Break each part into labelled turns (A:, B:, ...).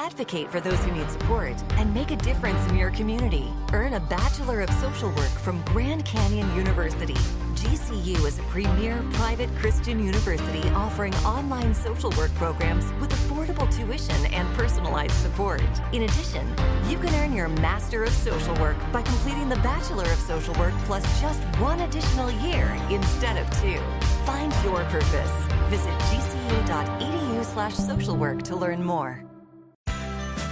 A: Advocate for those who need support and make a difference in your community. Earn a Bachelor of Social Work from Grand Canyon University. GCU is a premier private Christian university offering online social work programs with affordable tuition and personalized support. In addition, you can earn your Master of Social Work by completing the Bachelor of Social Work plus just one additional year instead of two. Find your purpose. Visit gcu.edu slash social work to learn more.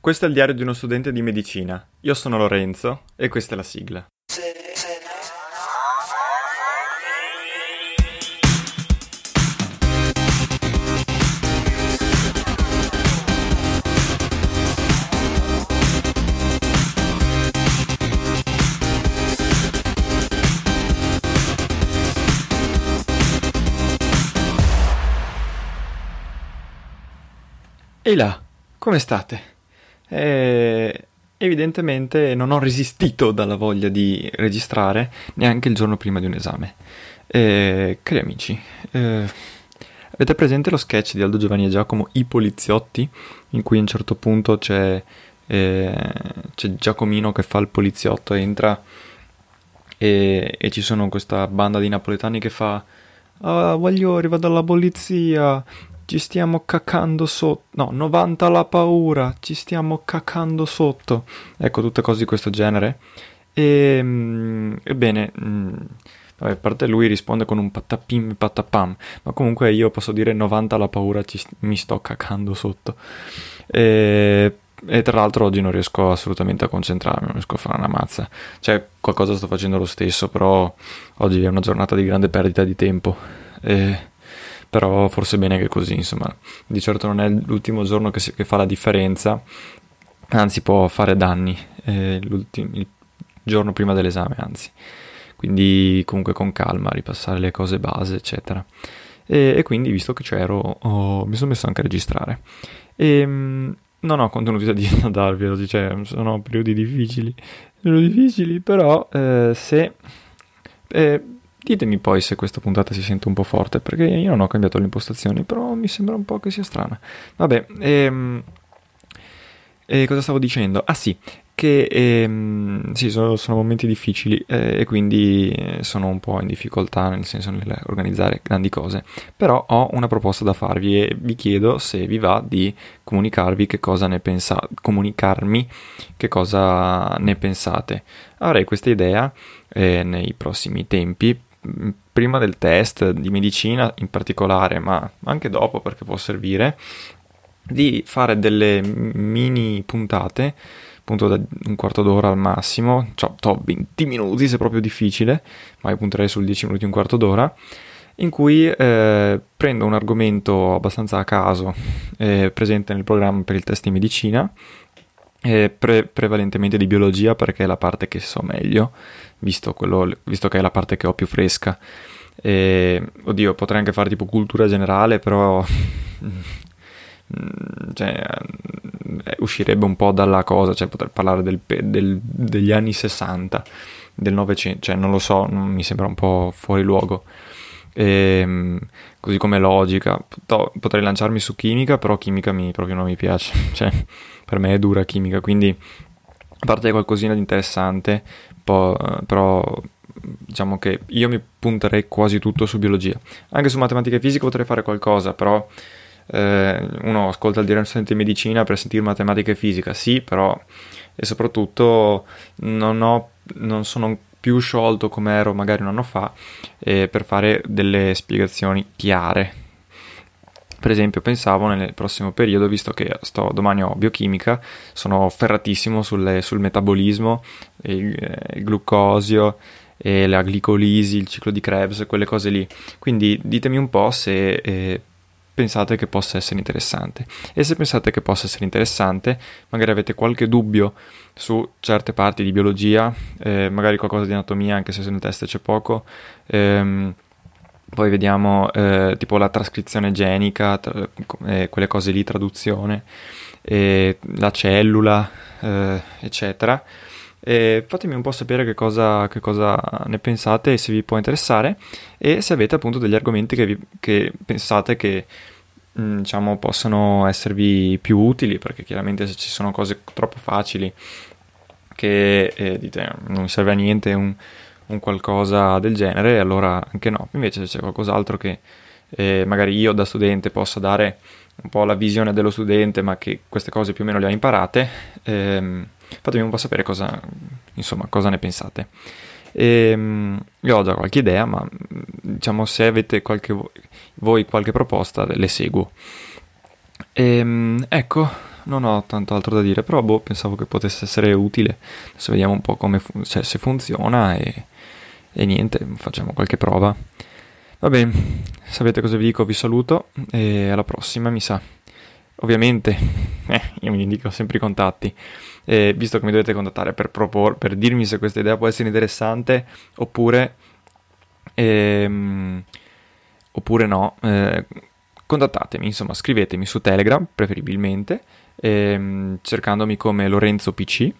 B: questo è il diario di uno studente di medicina. Io sono Lorenzo e questa è la sigla. Ehi là, come state? Eh, evidentemente non ho resistito dalla voglia di registrare neanche il giorno prima di un esame. Eh, cari amici, eh, avete presente lo sketch di Aldo Giovanni e Giacomo I poliziotti? In cui a un certo punto c'è, eh, c'è Giacomino che fa il poliziotto, entra e, e ci sono questa banda di napoletani che fa... Ah, voglio arrivare dalla polizia, ci stiamo cacando sotto. No, 90 la paura, ci stiamo cacando sotto. Ecco, tutte cose di questo genere. E, mm, ebbene, mm, vabbè, a parte lui risponde con un patapim patapam, ma comunque io posso dire 90 la paura, ci, mi sto cacando sotto. E, e tra l'altro oggi non riesco assolutamente a concentrarmi, non riesco a fare una mazza. Cioè, qualcosa sto facendo lo stesso, però oggi è una giornata di grande perdita di tempo. E però forse bene che così, insomma, di certo non è l'ultimo giorno che, si, che fa la differenza, anzi può fare danni eh, il giorno prima dell'esame, anzi, quindi comunque con calma, ripassare le cose base, eccetera. E, e quindi, visto che c'ero, oh, mi sono messo anche a registrare. E, mm, non ho contenuti da darvi oggi, cioè, sono periodi difficili, sono difficili, però eh, se... Eh, Ditemi poi se questa puntata si sente un po' forte, perché io non ho cambiato le impostazioni, però mi sembra un po' che sia strana. Vabbè, ehm, e cosa stavo dicendo? Ah sì, che ehm, sì, sono, sono, momenti difficili eh, e quindi sono un po' in difficoltà nel senso nell'organizzare grandi cose, però ho una proposta da farvi e vi chiedo se vi va di comunicarvi che cosa ne pensate, comunicarmi che cosa ne pensate. Avrei questa idea eh, nei prossimi tempi prima del test di medicina in particolare, ma anche dopo perché può servire, di fare delle mini puntate, appunto da un quarto d'ora al massimo, cioè to 20 minuti se proprio difficile, ma io punterei sul 10 minuti, un quarto d'ora, in cui eh, prendo un argomento abbastanza a caso eh, presente nel programma per il test di medicina, pre- prevalentemente di biologia perché è la parte che so meglio, visto, quello, visto che è la parte che ho più fresca. E, oddio, potrei anche fare tipo cultura generale, però cioè, eh, uscirebbe un po' dalla cosa, cioè potrei parlare del, del, degli anni 60, del Novecento, cioè non lo so, mi sembra un po' fuori luogo. E, ehm, così come logica, potrei lanciarmi su chimica, però chimica mi, proprio non mi piace, cioè per me è dura chimica, quindi a parte qualcosina di interessante, però diciamo che io mi punterei quasi tutto su biologia. Anche su matematica e fisica potrei fare qualcosa, però eh, uno ascolta il direttore di medicina per sentire matematica e fisica, sì, però e soprattutto non, ho, non sono più sciolto come ero magari un anno fa eh, per fare delle spiegazioni chiare per esempio, pensavo nel prossimo periodo, visto che sto, domani ho biochimica, sono ferratissimo sulle, sul metabolismo, il, il glucosio, e la glicolisi, il ciclo di Krebs, quelle cose lì. Quindi ditemi un po' se eh, pensate che possa essere interessante. E se pensate che possa essere interessante, magari avete qualche dubbio su certe parti di biologia, eh, magari qualcosa di anatomia, anche se nel test c'è poco. Ehm, poi vediamo eh, tipo la trascrizione genica, tra, eh, quelle cose lì, traduzione, la cellula, eh, eccetera. E fatemi un po' sapere che cosa, che cosa, ne pensate se vi può interessare e se avete appunto degli argomenti che, vi, che pensate che mm, diciamo possano esservi più utili perché chiaramente se ci sono cose troppo facili che eh, dite non serve a niente un, un, qualcosa del genere allora anche no. Invece se c'è qualcos'altro che eh, magari io da studente possa dare un po' la visione dello studente ma che queste cose più o meno le ha imparate ehm, Fatemi un po' sapere cosa, insomma, cosa ne pensate. E, ehm, io ho già qualche idea, ma diciamo se avete qualche, voi qualche proposta le seguo. E, ehm, ecco, non ho tanto altro da dire, però boh, pensavo che potesse essere utile. Adesso vediamo un po' come fu- cioè, se funziona e, e niente, facciamo qualche prova. Va bene, sapete cosa vi dico, vi saluto e alla prossima, mi sa. Ovviamente, eh, io mi indico sempre i contatti, eh, visto che mi dovete contattare per, propor- per dirmi se questa idea può essere interessante oppure, ehm, oppure no, eh, contattatemi, insomma scrivetemi su Telegram preferibilmente, ehm, cercandomi come Lorenzo PC.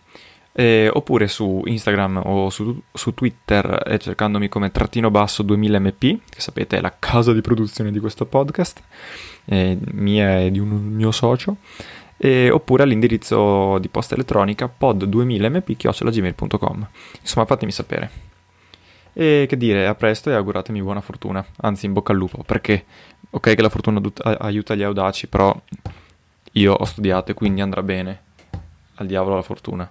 B: Eh, oppure su Instagram o su, su Twitter eh, cercandomi come trattino basso 2000mp, che sapete è la casa di produzione di questo podcast eh, mia e di un mio socio, oppure all'indirizzo di posta elettronica pod2000mp.gmail.com. Insomma, fatemi sapere. E che dire, a presto e auguratemi buona fortuna, anzi in bocca al lupo, perché ok che la fortuna aiuta gli audaci, però io ho studiato e quindi andrà bene. Al diavolo la fortuna.